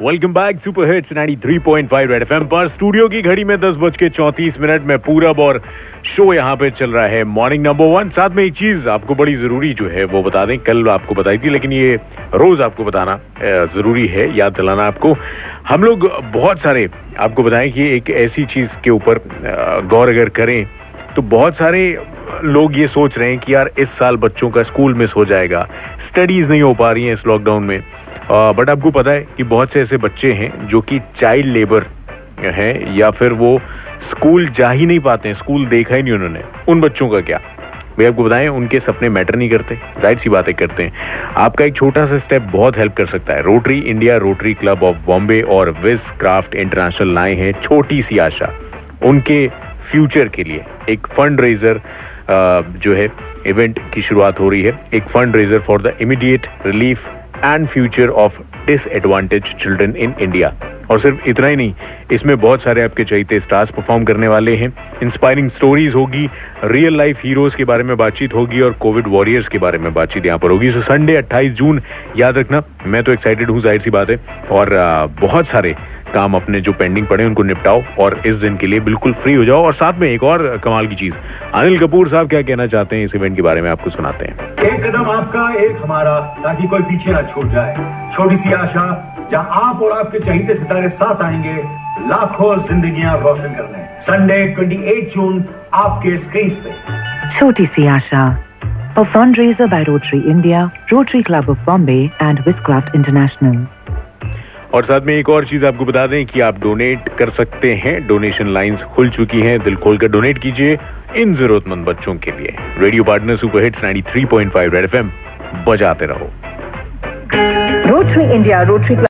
Welcome back super hits 93.5 red FM पर। Studio की घड़ी में दस बज के चौंतीस मिनट में पूरब और शो यहाँ पे चल रहा है मॉर्निंग नंबर वन साथ में एक चीज़ आपको बड़ी ज़रूरी जो है, वो बता दें। कल आपको बताई थी, लेकिन ये रोज आपको बताना ज़रूरी है, याद दिलाना आपको। हम लोग बहुत सारे आपको बताएँ कि एक ऐसी चीज़ के ऊपर गौर अगर करें तो बहुत सारे लोग ये सोच रहे हैं कि यार इस साल बच्चों का स्कूल मिस हो जाएगा। स्टडीज़ नहीं हो पा रही हैं इस लॉकडाउन में। बट आपको पता है कि बहुत से ऐसे बच्चे हैं जो कि चाइल्ड लेबर हैं या फिर वो स्कूल जा ही नहीं पाते हैं स्कूल देखा ही नहीं उन्होंने। उन बच्चों का क्या? भाई आपको बताएँ, उनके सपने मैटर नहीं करते। ज़ाहिर सी बातें करते हैं। आपका एक छोटा सा स्टेप बहुत हेल्प कर सकता है। Rotary India Rotary Club of Bombay और विज क्राफ्ट इंटरनेशनल लाए हैं छोटी सी आशा। उनके फ्यूचर के लिए एक फंड रेजर जो है इवेंट की शुरुआत हो रही है। एक fund raiser for the immediate relief and future of disadvantage children in India और सिर्फ़ इतना ही नहीं, इसमें बहुत सारे आपके चहिते स्टार्स परफॉर्म करने वाले हैं। इंस्पायरिंग स्टोरीज होगी रियल लाइफ हीरोज के बारे में बातचीत होगी और कोविड वॉरियर्स के बारे में बातचीत यहाँ पर होगी। सो संडे 28 जून, याद रखना, मैं तो एक्साइटेड हूँ, ज़ाहिर सी बात है। और बहुत सारे काम अपने जो पेंडिंग पड़े उनको निपटाओ और इस दिन के लिए बिल्कुल फ्री हो जाओ। और साथ में एक और कमाल की चीज़। अनिल कपूर साहब क्या कहना चाहते हैं इस इवेंट के बारे में? आपको सुनाते हैं। एक कदम आपका एक हमारा ताकि कोई पीछे ना छूट जाए। छोटी सी आशा जहाँ आप और आपके चहीते सितारे साथ आएँगे लाखों जिंदगियाँ रोशन करने संडे 28 जून आपके स्क्रीन पे। Choti Si Asha. A fundraiser by Rotary India, Rotary Club of Bombay and Wizcraft International. और साथ में एक और चीज़ आपको बता दें कि आप डोनेट कर सकते हैं। डोनेशन लाइंस खुल चुकी हैं। दिल खोलकर डोनेट कीजिए इन जरूरतमंद बच्चों के लिए। Radio partner super hits 93.5 red FM बजाते रहो। Rotary India Club.